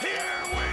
Here we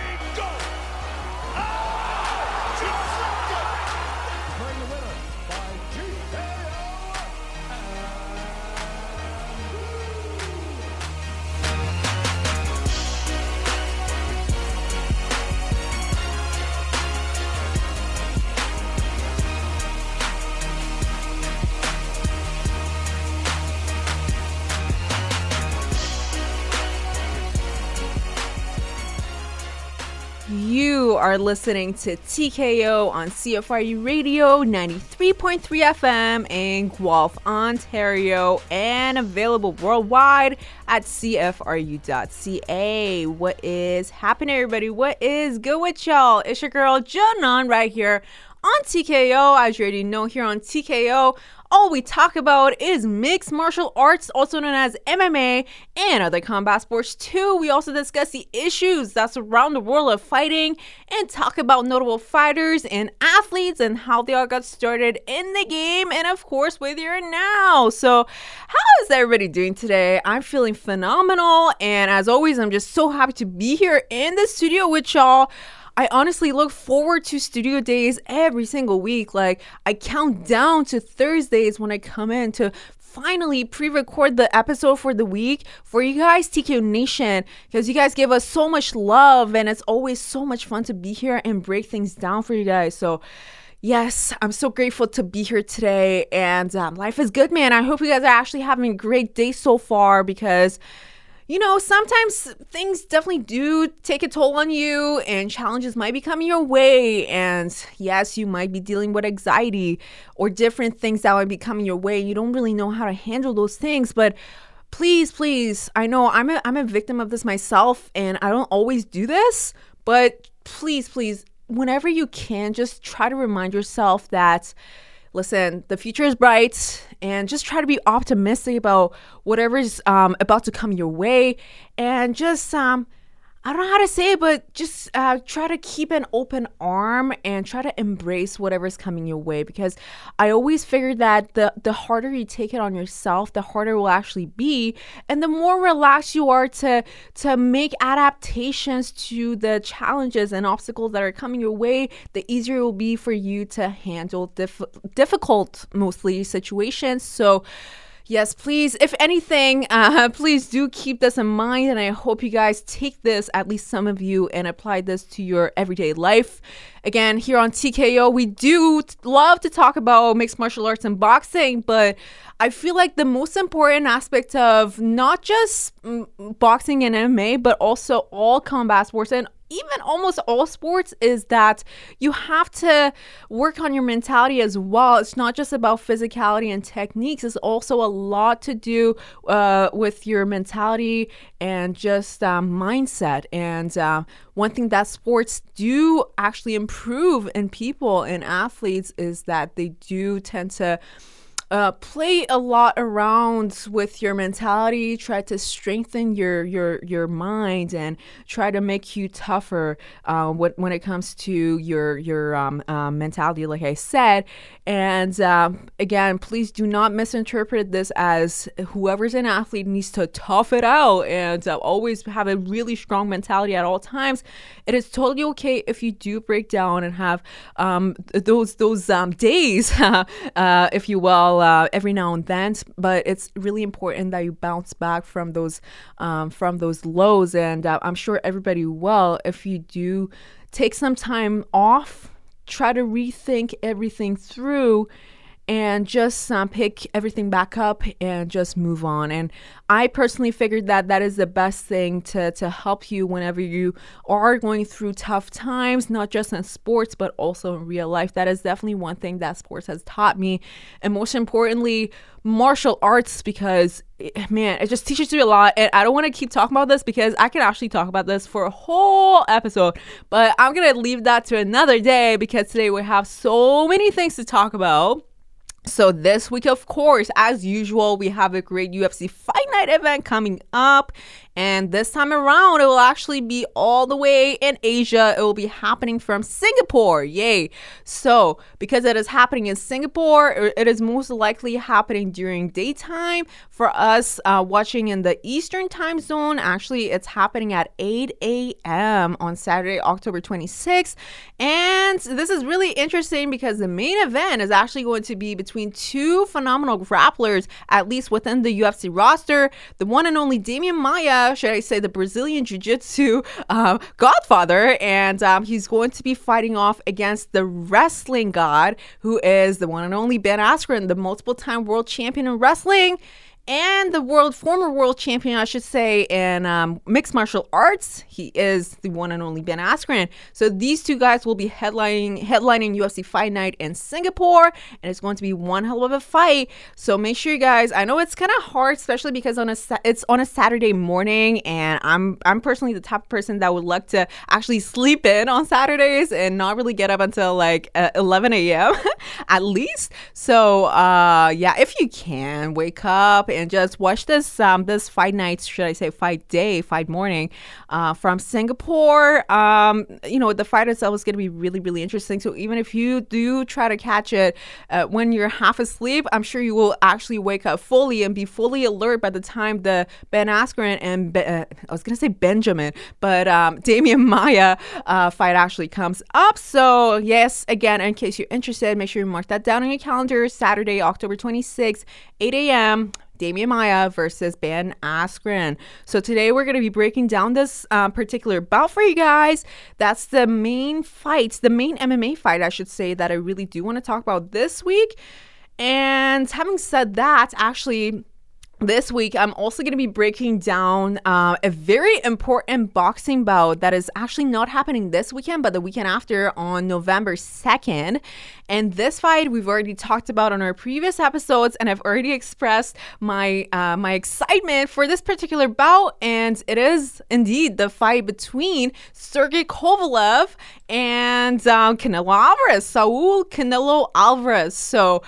are listening to TKO on CFRU Radio 93.3 FM in Guelph, Ontario, and available worldwide at CFRU.ca. What is happening, everybody? What is good with y'all? It's your girl, Janan, right here on TKO. As you already know, here on TKO, all we talk about is mixed martial arts, also known as MMA, and other combat sports too. We also discuss the issues that surround the world of fighting and talk about notable fighters and athletes and how they all got started in the game, and of course, where they are now. So, how is everybody doing today? I'm feeling phenomenal, and as always, I'm just so happy to be here in the studio with y'all. I honestly look forward to studio days every single week. Like, I count down to Thursdays when I come in to finally pre-record the episode for the week for you guys TKO Nation because you guys give us so much love and it's always so much fun to be here and break things down for you guys. So yes, I'm so grateful to be here today and um, life is good, man. I hope you guys are actually having a great day so far because you know, sometimes things definitely do take a toll on you and challenges might be coming your way. And yes, you might be dealing with anxiety or different things that might be coming your way. You don't really know how to handle those things, but please, please, I know I'm a, I'm a victim of this myself and I don't always do this, but please, please, whenever you can, just try to remind yourself that listen, the future is bright and just try to be optimistic about whatever's um, about to come your way. And just um, I don't know how to say it, but just uh, try to keep an open arm and try to embrace whatever's coming your way. Because I always figured that the the harder you take it on yourself, the harder it will actually be, and the more relaxed you are to to make adaptations to the challenges and obstacles that are coming your way, the easier it will be for you to handle diff- difficult, mostly situations. So Yes, please. If anything, uh, please do keep this in mind. And I hope you guys take this, at least some of you, and apply this to your everyday life. Again, here on TKO, we do t- love to talk about mixed martial arts and boxing, but I feel like the most important aspect of not just mm, boxing and MMA, but also all combat sports and even almost all sports is that you have to work on your mentality as well. It's not just about physicality and techniques, it's also a lot to do uh, with your mentality and just um, mindset. And uh, one thing that sports do actually improve in people and athletes is that they do tend to uh, play a lot around with your mentality try to strengthen your your your mind and try to make you tougher uh, when, when it comes to your your um, uh, mentality like i said. And um, again please do not misinterpret this as whoever's an athlete needs to tough it out and uh, always have a really strong mentality at all times. It is totally okay if you do break down and have um, those those um, days uh, if you will uh, every now and then. But it's really important that you bounce back from those um, from those lows, and uh, I'm sure everybody will. If you do take some time off, try to rethink everything through. And just um, pick everything back up and just move on. And I personally figured that that is the best thing to, to help you whenever you are going through tough times, not just in sports, but also in real life. That is definitely one thing that sports has taught me. And most importantly, martial arts, because man, it just teaches you a lot. And I don't want to keep talking about this because I can actually talk about this for a whole episode, but I'm going to leave that to another day because today we have so many things to talk about. So this week, of course, as usual, we have a great UFC Fight Night event coming up, And this time around, it will actually be all the way in Asia. It will be happening from Singapore. Yay. So, because it is happening in Singapore, it is most likely happening during daytime. For us uh, watching in the Eastern time zone, actually, it's happening at 8 a.m. on Saturday, October 26th. And this is really interesting because the main event is actually going to be between two phenomenal grapplers, at least within the UFC roster. The one and only Demian Maia, should I say, the Brazilian Jiu Jitsu um, godfather. And um, he's going to be fighting off against the wrestling god, who is the one and only Ben Askren, the multiple time world champion in wrestling and the world former world champion, I should say, in um, mixed martial arts. He is the one and only Ben Askren. So these two guys will be headlining headlining UFC Fight Night in Singapore, and it's going to be one hell of a fight. So make sure you guys. I know it's kind of hard, especially because on a it's on a Saturday morning, and I'm I'm personally the type of person that would like to actually sleep in on Saturdays and not really get up until like uh, 11 a.m. at least. So uh, yeah, if you can wake up and just watch this um, this fight night, should I say fight day, fight morning uh, from Singapore. Um, you know, the fight itself is going to be really really interesting. So even if you do try to catch it uh, when you're half asleep, I'm sure you will actually wake up fully and be fully alert by the time the Ben Askren and Be- uh, I was going to say Benjamin, but um, Demian Maia uh, fight actually comes up. So yes, again, in case you're interested, make sure you mark that down on your calendar. Saturday, October 26th, 8 a.m. Demian Maia versus Ben Askren. So today we're going to be breaking down this uh, particular bout for you guys. That's the main fight, the main MMA fight, I should say, that I really do want to talk about this week. And having said that, actually, this week, I'm also going to be breaking down uh, a very important boxing bout that is actually not happening this weekend, but the weekend after on November 2nd. And this fight we've already talked about on our previous episodes, and I've already expressed my uh, my excitement for this particular bout. And it is indeed the fight between Sergey Kovalev and um, Canelo Alvarez, Saul Canelo Alvarez. So.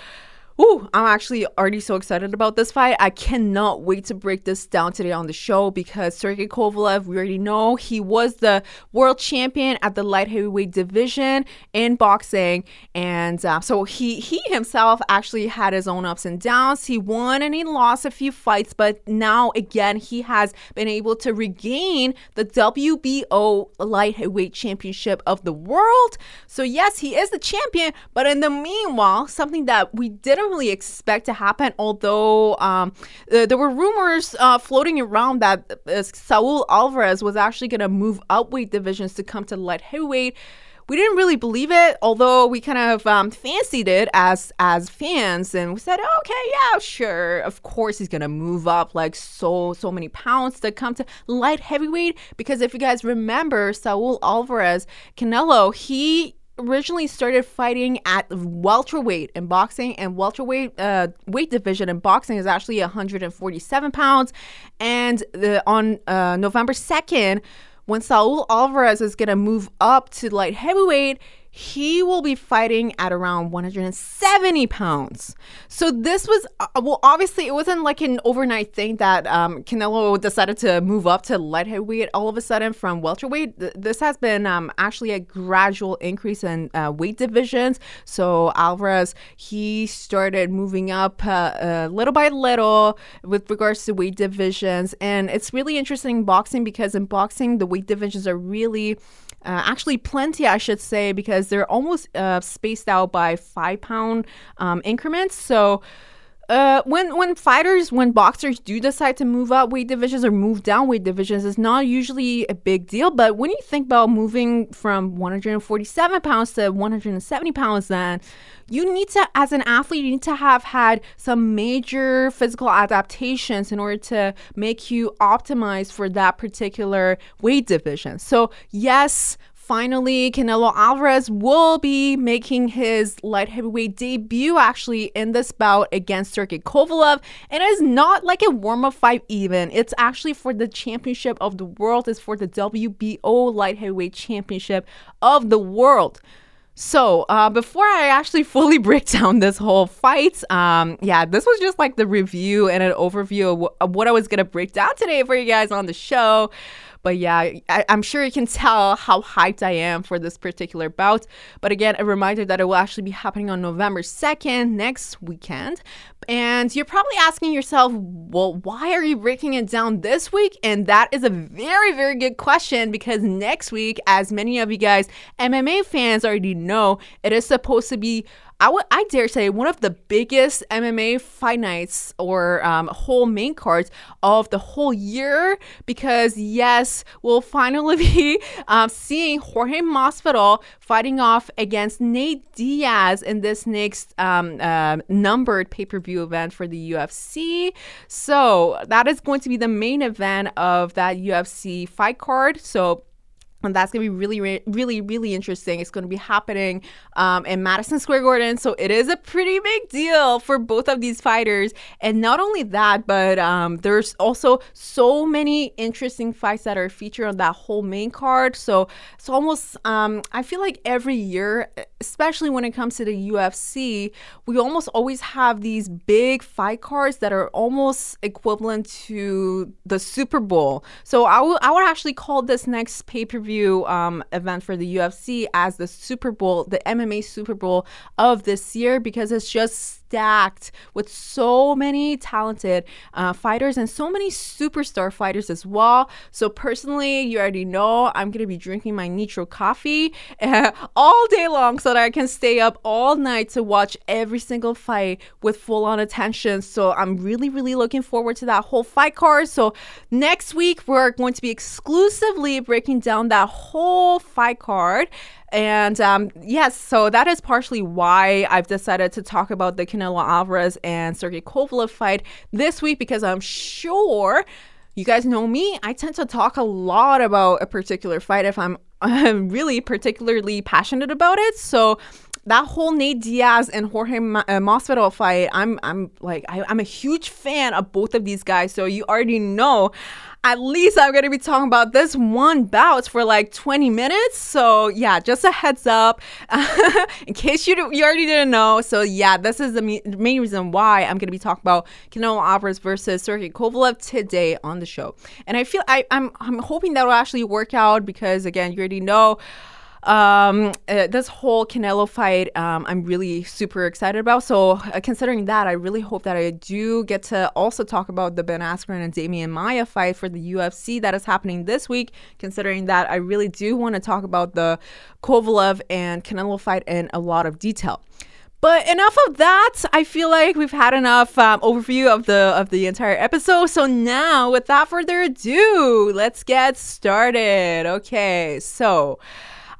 Ooh, I'm actually already so excited about this fight. I cannot wait to break this down today on the show because Sergey Kovalev, we already know he was the world champion at the light heavyweight division in boxing, and uh, so he he himself actually had his own ups and downs. He won and he lost a few fights, but now again he has been able to regain the WBO light heavyweight championship of the world. So yes, he is the champion, but in the meanwhile, something that we didn't didn't really expect to happen, although um, uh, there were rumors uh, floating around that uh, Saul Alvarez was actually going to move up weight divisions to come to light heavyweight. We didn't really believe it, although we kind of um, fancied it as as fans, and we said, okay, yeah, sure, of course he's gonna move up like so so many pounds to come to light heavyweight. Because if you guys remember, Saul Alvarez, Canelo, he originally started fighting at welterweight in boxing, and welterweight uh, weight division in boxing is actually 147 pounds. And the, on uh, November 2nd, when Saul Alvarez is going to move up to light heavyweight, he will be fighting at around 170 pounds. So this was, uh, well, obviously it wasn't like an overnight thing that um, Canelo decided to move up to light heavyweight all of a sudden from welterweight. Th- this has been um, actually a gradual increase in uh, weight divisions. So Alvarez, he started moving up uh, uh, little by little with regards to weight divisions. And it's really interesting in boxing because in boxing, the weight divisions are really uh, actually, plenty, I should say, because they're almost uh, spaced out by five pound um, increments. So, uh, when when fighters, when boxers do decide to move up weight divisions or move down weight divisions, it's not usually a big deal. But when you think about moving from 147 pounds to 170 pounds, then you need to, as an athlete, you need to have had some major physical adaptations in order to make you optimize for that particular weight division. So, yes, Finally, Canelo Alvarez will be making his light heavyweight debut actually in this bout against Sergey Kovalev. And it's not like a warm up fight, even. It's actually for the championship of the world, it's for the WBO light heavyweight championship of the world. So, uh, before I actually fully break down this whole fight, um, yeah, this was just like the review and an overview of, w- of what I was gonna break down today for you guys on the show. But yeah, I, am sure you can tell how hyped I am for this particular bout. But again, a reminder that it will actually be happening on November 2nd, next weekend. And you're probably asking yourself, well, why are you breaking it down this week? And that is a very, very good question because next week, as many of you guys, MMA fans already know, it is supposed to be I would I dare say one of the biggest MMA fight nights or um, whole main cards of the whole year because yes, we'll finally be um, seeing Jorge Masvidal fighting off against Nate Diaz in this next um, uh, numbered pay per view event for the UFC. So that is going to be the main event of that UFC fight card. So and that's gonna be really, really, really interesting. It's gonna be happening um, in Madison Square Garden, so it is a pretty big deal for both of these fighters. And not only that, but um, there's also so many interesting fights that are featured on that whole main card. So it's almost, um, I feel like every year, especially when it comes to the UFC, we almost always have these big fight cards that are almost equivalent to the Super Bowl. So I, w- I would actually call this next pay per view um, event for the UFC as the Super Bowl, the MMA Super Bowl of this year, because it's just stacked with so many talented uh, fighters and so many superstar fighters as well. So, personally, you already know I'm going to be drinking my Nitro coffee all day long so that I can stay up all night to watch every single fight with full on attention. So, I'm really, really looking forward to that whole fight card. So, next week, we're going to be exclusively breaking down that whole fight card. And um, yes, so that is partially why I've decided to talk about the Canelo Alvarez and Sergey Kovalev fight this week because I'm sure you guys know me. I tend to talk a lot about a particular fight if I'm, I'm really particularly passionate about it. So that whole Nate Diaz and Jorge Ma- uh, Masvidal fight, I'm I'm like I, I'm a huge fan of both of these guys. So you already know at least I'm going to be talking about this one bout for like 20 minutes. So, yeah, just a heads up in case you, you already didn't know. So, yeah, this is the main reason why I'm going to be talking about Canelo Alvarez versus Sergey Kovalev today on the show. And I feel I, I'm, I'm hoping that will actually work out because, again, you already know um, uh, this whole Canelo fight, um, I'm really super excited about. So, uh, considering that, I really hope that I do get to also talk about the Ben Askren and Demian Maia fight for the UFC that is happening this week. Considering that, I really do want to talk about the Kovalev and Canelo fight in a lot of detail. But enough of that. I feel like we've had enough um, overview of the of the entire episode. So now, without further ado, let's get started. Okay, so.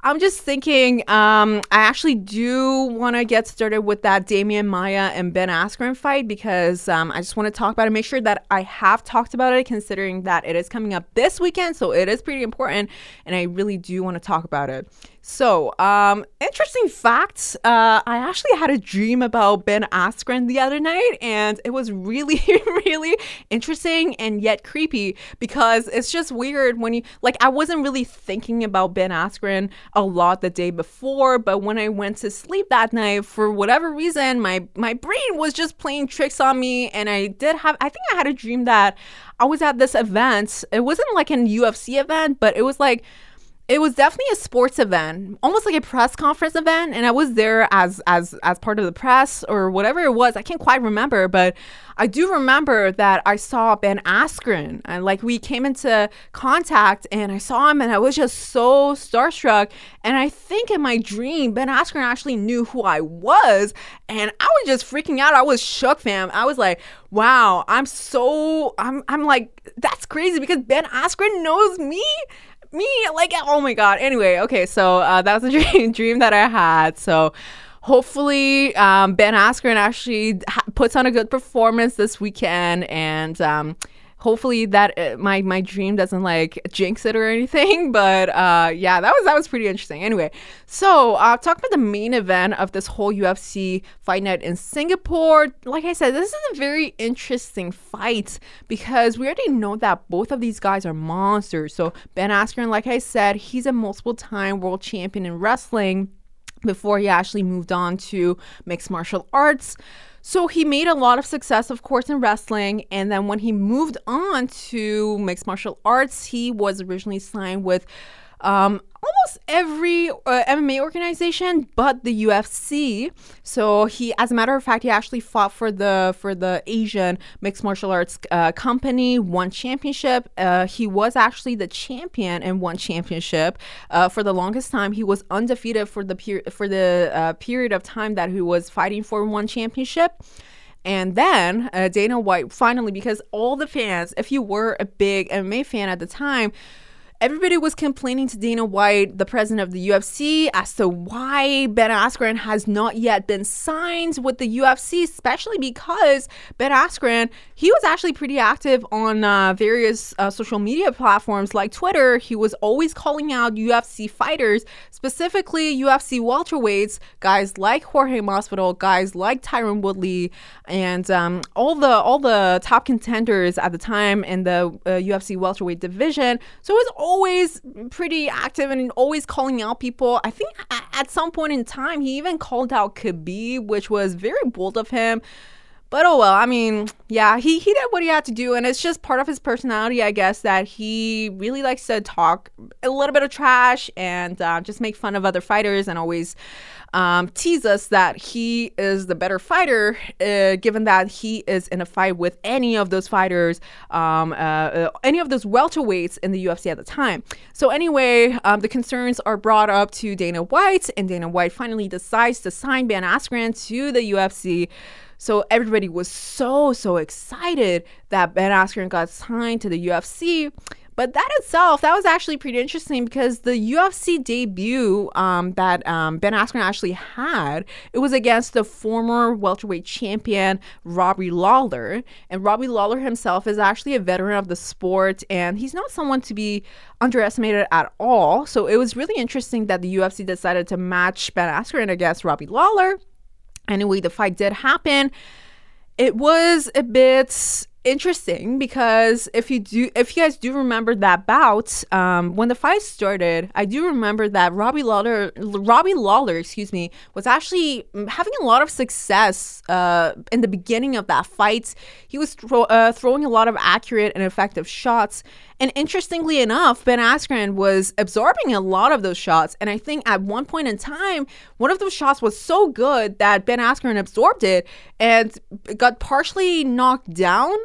I'm just thinking, um, I actually do want to get started with that Demian Maia and Ben Askren fight because um, I just want to talk about it, make sure that I have talked about it, considering that it is coming up this weekend. So it is pretty important, and I really do want to talk about it. So, um, interesting facts. Uh, I actually had a dream about Ben Askren the other night, and it was really, really interesting and yet creepy because it's just weird when you like. I wasn't really thinking about Ben Askren a lot the day before, but when I went to sleep that night, for whatever reason, my my brain was just playing tricks on me, and I did have. I think I had a dream that I was at this event. It wasn't like an UFC event, but it was like it was definitely a sports event almost like a press conference event and i was there as as as part of the press or whatever it was. I can't quite remember but i do remember that i saw ben askren and like we came into contact and i saw him and i was just so starstruck. And i think in my dream ben askren actually knew who i was and i was just freaking out. I was shook fam. I was like wow i'm so i'm i'm like that's crazy because ben askren knows me me like oh my god. Anyway okay so uh, that was a dream dream that i had. So hopefully um, ben askren actually ha- puts on a good performance this weekend. And um, hopefully that uh, my my dream doesn't like jinx it or anything but uh yeah that was that was pretty interesting. Anyway so uh talk about the main event of this whole ufc fight night in singapore. Like i said this is a very interesting fight because we already know that both of these guys are monsters. So ben askren like i said he's a multiple time world champion in wrestling before he actually moved on to mixed martial arts. So he made a lot of success, of course, in wrestling. And then when he moved on to mixed martial arts, he was originally signed with um, almost every uh, MMA organization but the UFC. So he, as a matter of fact, he actually fought for the for the Asian mixed martial arts uh, company, ONE Championship. Uh, he was actually the champion and ONE Championship uh, for the longest time. He was undefeated for the period for the uh, period of time that he was fighting for ONE Championship. And then uh, Dana White finally, because all the fans, if you were a big MMA fan at the time, everybody was complaining to Dana White, the president of the UFC, as to why Ben Askren has not yet been signed with the UFC, especially because Ben Askren, he was actually pretty active on uh, various uh, social media platforms like Twitter. He was always calling out UFC fighters, specifically UFC welterweights, guys like Jorge Masvidal, guys like Tyron Woodley, and um, all the all the top contenders at the time in the uh, UFC welterweight division. So it was always pretty active and always calling out people. I think at some point in time, he even called out Khabib, which was very bold of him. But oh well, I mean, yeah, he, he did what he had to do, and it's just part of his personality, I guess, that he really likes to talk a little bit of trash and uh, just make fun of other fighters and always um, tease us that he is the better fighter, uh, given that he is in a fight with any of those fighters, um, uh, uh, any of those welterweights in the UFC at the time. So, anyway, um, the concerns are brought up to Dana White, and Dana White finally decides to sign Ben Askren to the UFC. So everybody was so, so excited that Ben Askren got signed to the UFC. But that itself, that was actually pretty interesting because the UFC debut um, that um, Ben Askren actually had, it was against the former welterweight champion Robbie Lawler, and Robbie Lawler himself is actually a veteran of the sport, and he's not someone to be underestimated at all. So it was really interesting that the UFC decided to match Ben Askren against Robbie Lawler. Anyway, the fight did happen. It was a bit interesting because if you do if you guys do remember that bout um, when the fight started i do remember that robbie lawler robbie lawler excuse me was actually having a lot of success uh, in the beginning of that fight. He was thro- uh, throwing a lot of accurate and effective shots. And interestingly enough ben askren was absorbing a lot of those shots. And i think at one point in time one of those shots was so good that ben askren absorbed it and got partially knocked down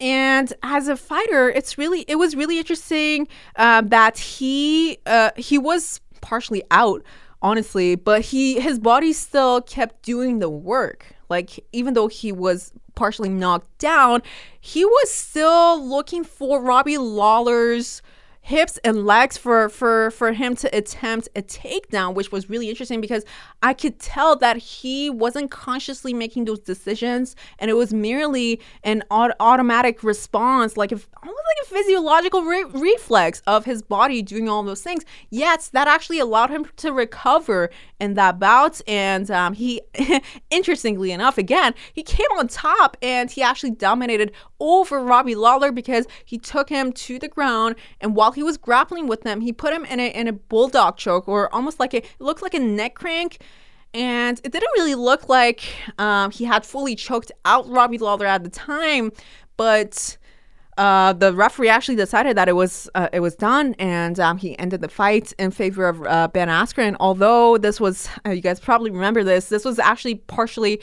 and as a fighter it's really it was really interesting uh, that he uh, he was partially out honestly but he his body still kept doing the work. Like even though he was partially knocked down he was still looking for robbie lawler's hips and legs for for for him to attempt a takedown which was really interesting because i could tell that he wasn't consciously making those decisions and it was merely an aut- automatic response like if almost like a physiological re- reflex of his body doing all those things. Yet that actually allowed him to recover in that bout and um, he interestingly enough again he came on top and he actually dominated over robbie lawler because he took him to the ground and while he was grappling with them, he put him in a in a bulldog choke or almost like a it looked like a neck crank. And it didn't really look like um, he had fully choked out Robbie Lawler at the time, but uh, the referee actually decided that it was uh, it was done, and um, he ended the fight in favor of uh, Ben Askren. Although this was, uh, you guys probably remember this, this was actually partially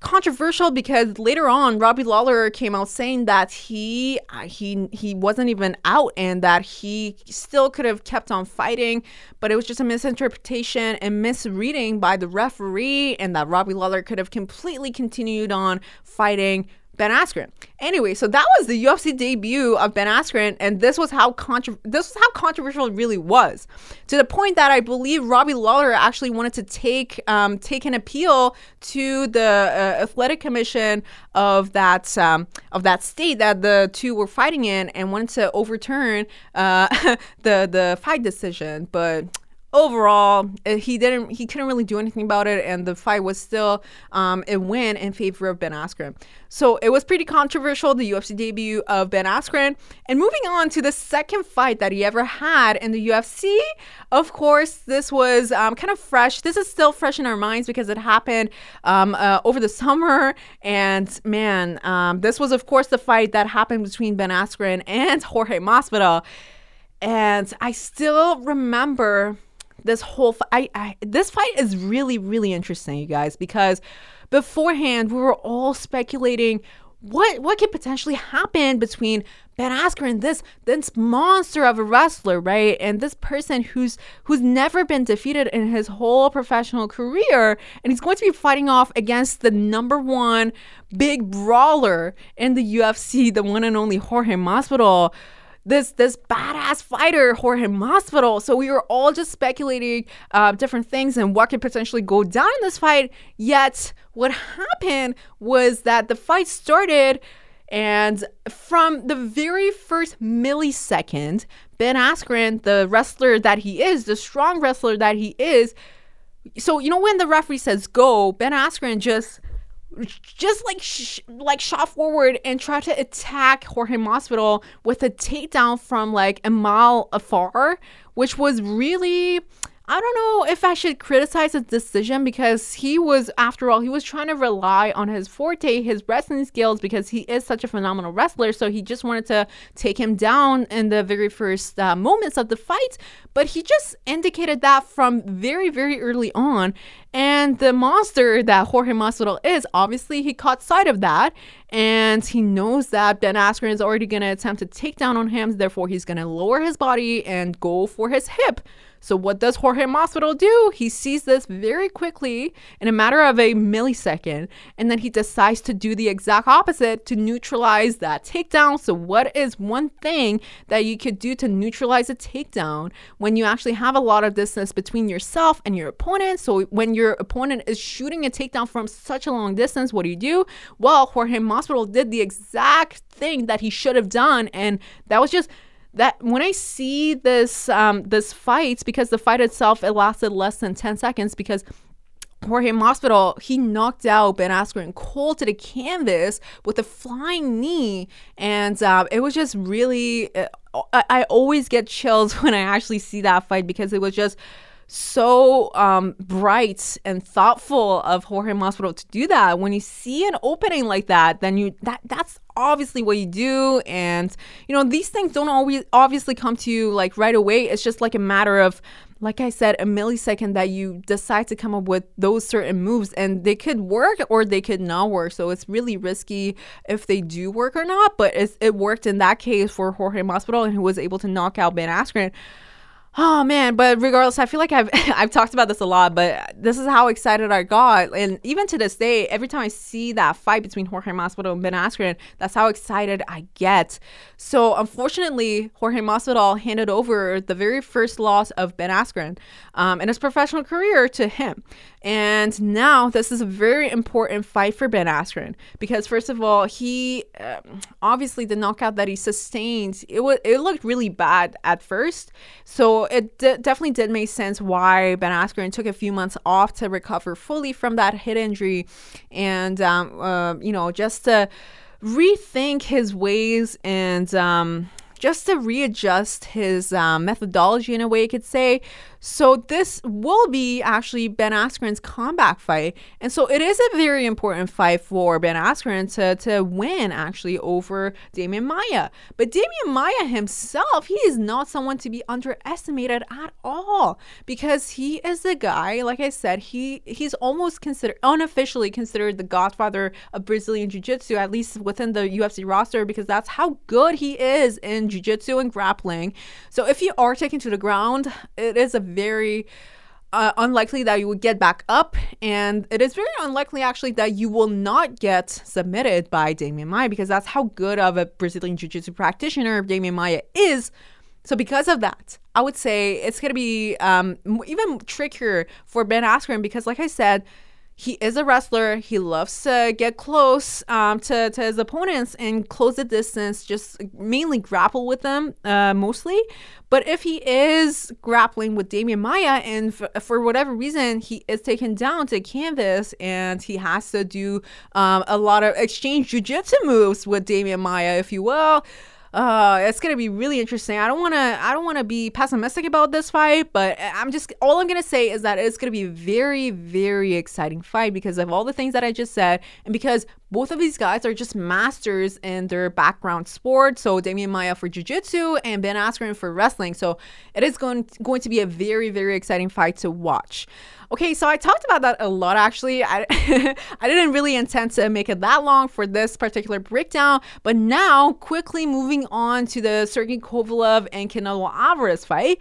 controversial because later on Robbie Lawler came out saying that he uh, he he wasn't even out and that he still could have kept on fighting, but it was just a misinterpretation and misreading by the referee and that Robbie Lawler could have completely continued on fighting Ben Askren. Anyway, so that was the UFC debut of Ben Askren, and this was how contro- this was how controversial it really was, to the point that I believe Robbie Lawler actually wanted to take um, take an appeal to the uh, athletic commission of that um, of that state that the two were fighting in, and wanted to overturn uh, the the fight decision, but overall, uh, he didn't, he couldn't really do anything about it, and the fight was still um, a win in favor of Ben Askren. So it was pretty controversial, the UFC debut of Ben Askren. And moving on to the second fight that he ever had in the UFC, of course, this was um, kind of fresh. This is still fresh in our minds because it happened um, uh, over the summer. And man, um, this was, of course, the fight that happened between Ben Askren and Jorge Masvidal. And I still remember this whole fight. I, I, this fight is really, really interesting, you guys, because beforehand we were all speculating what what could potentially happen between Ben Askren, this this monster of a wrestler, right? And this person who's who's never been defeated in his whole professional career, and he's going to be fighting off against the number one big brawler in the UFC, the one and only Jorge Masvidal this this badass fighter Jorge Masvidal. So we were all just speculating uh, different things and what could potentially go down in this fight. Yet what happened was that the fight started. And from the very first millisecond, Ben Askren, the wrestler that he is, the strong wrestler that he is, so you know when the referee says go, Ben Askren just just like sh- like shot forward and tried to attack Jorge Masvidal with a takedown from like a mile afar, which was really I don't know if I should criticize his decision because he was, after all, he was trying to rely on his forte, his wrestling skills, because he is such a phenomenal wrestler. So he just wanted to take him down in the very first uh, moments of the fight. But he just indicated that from very, very early on. And the monster that Jorge Masvidal is, obviously, he caught sight of that. And he knows that Ben Askren is already going to attempt to take down on him. Therefore, he's going to lower his body and go for his hip. So what does Jorge Masvidal do? He sees this very quickly in a matter of a millisecond, and then he decides to do the exact opposite to neutralize that takedown. So what is one thing that you could do to neutralize a takedown when you actually have a lot of distance between yourself and your opponent? So when your opponent is shooting a takedown from such a long distance, what do you do? Well, Jorge Masvidal did the exact thing that he should have done, and that was just that when I see this um, this fight, because the fight itself it lasted less than ten seconds, because Jorge Masvidal he knocked out Ben Askren cold to the canvas with a flying knee, and uh, it was just really. Uh, I, I always get chills when I actually see that fight because it was just so um, bright and thoughtful of Jorge Masvidal to do that. When you see an opening like that, then you that that's obviously what you do, and you know these things don't always obviously come to you like right away. It's just like a matter of, like I said, a millisecond that you decide to come up with those certain moves, and they could work or they could not work. So it's really risky if they do work or not. But it worked in that case for Jorge Masvidal, and he was able to knock out Ben Askren. Oh man, but regardless, I feel like I've I've talked about this a lot, but this is how excited I got, and even to this day, every time I see that fight between Jorge Masvidal and Ben Askren, that's how excited I get. So unfortunately, Jorge Masvidal handed over the very first loss of Ben Askren um, in his professional career to him, and now this is a very important fight for Ben Askren because first of all, he um, obviously the knockout that he sustained it was it looked really bad at first, so it d- definitely did make sense why Ben Askren took a few months off to recover fully from that hit injury, and um, uh, you know just to rethink his ways and um, just to readjust his um, methodology in a way you could say so this will be actually Ben Askren's comeback fight. And so it is a very important fight for Ben Askren to, to win actually over Demian Maia. But Demian Maia himself, he is not someone to be underestimated at all because he is the guy, like I said, he he's almost considered unofficially considered the godfather of Brazilian Jiu-Jitsu, at least within the UFC roster, because that's how good he is in Jiu-Jitsu and grappling. So if you are taken to the ground, it is a very uh, unlikely that you would get back up, and it is very unlikely actually that you will not get submitted by Demian Maia because that's how good of a Brazilian Jiu Jitsu practitioner Demian Maia is. So, because of that, I would say it's going to be um, even trickier for Ben Askren because, like I said, he is a wrestler. He loves to get close um, to, to his opponents and close the distance, just mainly grapple with them uh, mostly. But if he is grappling with Demian Maia and f- for whatever reason he is taken down to canvas and he has to do um, a lot of exchange jiu-jitsu moves with Demian Maia, if you will, uh, it's gonna be really interesting. I don't wanna I don't wanna be pessimistic about this fight, but I'm just all I'm gonna say is that it's gonna be a very very exciting fight because of all the things that I just said, and because both of these guys are just masters in their background sport. So Demian Maia for jiu-jitsu and Ben Askren for wrestling. So it is going going to be a very very exciting fight to watch. Okay, so I talked about that a lot actually. I, I didn't really intend to make it that long for this particular breakdown, but now quickly moving on to the Sergey Kovalev and Canelo Alvarez fight.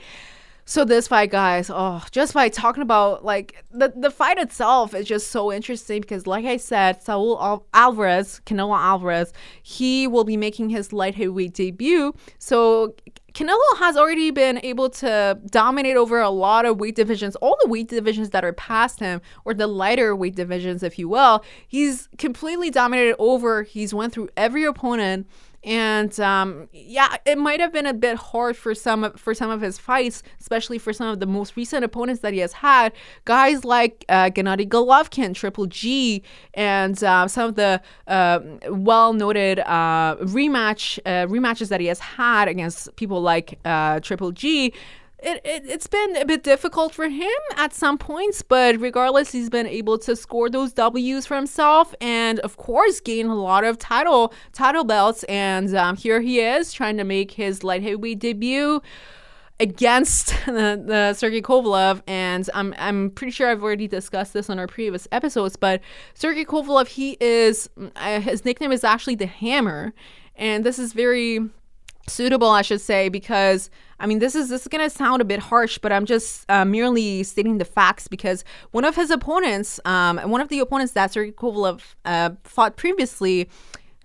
So this fight, guys, oh, just by talking about like the the fight itself is just so interesting because, like I said, Saul Al- Alvarez, Canelo Alvarez, he will be making his light heavyweight debut. So Canelo has already been able to dominate over a lot of weight divisions, all the weight divisions that are past him, or the lighter weight divisions, if you will. He's completely dominated over. He's went through every opponent and um, yeah, it might have been a bit hard for some of, for some of his fights, especially for some of the most recent opponents that he has had. Guys like uh, Gennady Golovkin, Triple G, and uh, some of the uh, well-noted rematch uh, rematches that he has had against people like uh, Triple G it, it, it's been a bit difficult for him at some points, but regardless, he's been able to score those W's for himself and, of course, gain a lot of title title belts. And um, here he is trying to make his light heavyweight debut against the, the Sergey Kovalev, and I'm I'm pretty sure I've already discussed this on our previous episodes. But Sergey Kovalev, he is uh, his nickname is actually the Hammer, and this is very suitable, I should say, because I mean this is this is gonna sound a bit harsh, but I'm just uh, merely stating the facts because one of his opponents, um, one of the opponents that Sergey Kovalev uh, fought previously,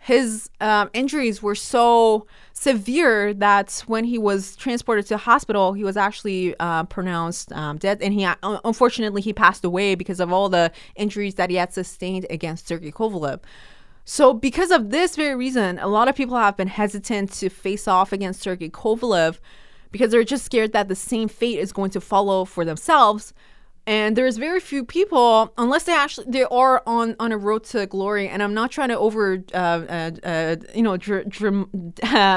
his um, injuries were so severe that when he was transported to hospital, he was actually uh, pronounced um, dead, and he uh, unfortunately he passed away because of all the injuries that he had sustained against Sergey Kovalev. So, because of this very reason, a lot of people have been hesitant to face off against Sergey Kovalev because they're just scared that the same fate is going to follow for themselves. And there's very few people, unless they actually they are on on a road to glory. And I'm not trying to over, uh, uh, uh, you know, dr- dr-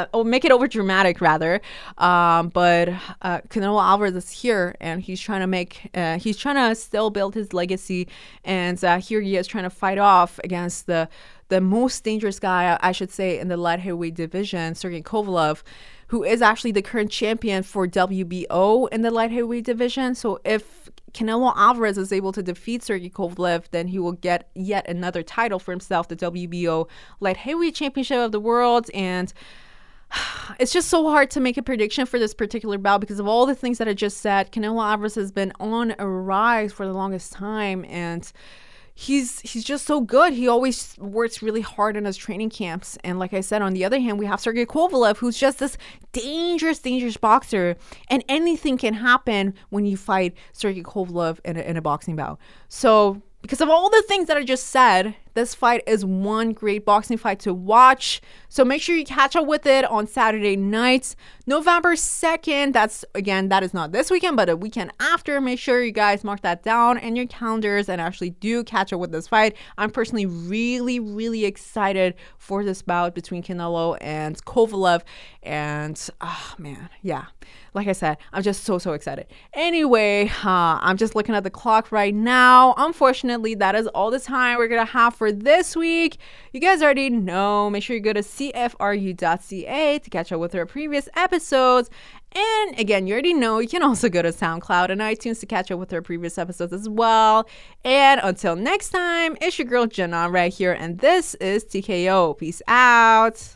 or make it over dramatic rather. Um, but uh, Canelo Alvarez is here, and he's trying to make, uh, he's trying to still build his legacy. And uh, here he is trying to fight off against the the most dangerous guy, I should say, in the light heavyweight division, Sergey Kovalev, who is actually the current champion for WBO in the light heavyweight division. So if Canelo Alvarez is able to defeat Sergey Kovalev, then he will get yet another title for himself, the WBO light heavyweight championship of the world. And it's just so hard to make a prediction for this particular bout because of all the things that I just said. Canelo Alvarez has been on a rise for the longest time, and he's he's just so good. He always works really hard in his training camps. And like I said, on the other hand, we have Sergey Kovalev, who's just this dangerous, dangerous boxer. And anything can happen when you fight Sergey Kovalev in a, in a boxing bout. So because of all the things that I just said, this fight is one great boxing fight to watch. So make sure you catch up with it on Saturday nights, November 2nd. That's again, that is not this weekend, but a weekend after. Make sure you guys mark that down in your calendars and actually do catch up with this fight. I'm personally really, really excited for this bout between Canelo and Kovalev. And oh man, yeah like I said, I'm just so, so excited. Anyway, uh, I'm just looking at the clock right now. Unfortunately, that is all the time we're going to have for this week. You guys already know. Make sure you go to cfru.ca to catch up with our previous episodes. And again, you already know you can also go to SoundCloud and iTunes to catch up with our previous episodes as well. And until next time, it's your girl Jenna right here, and this is TKO. Peace out.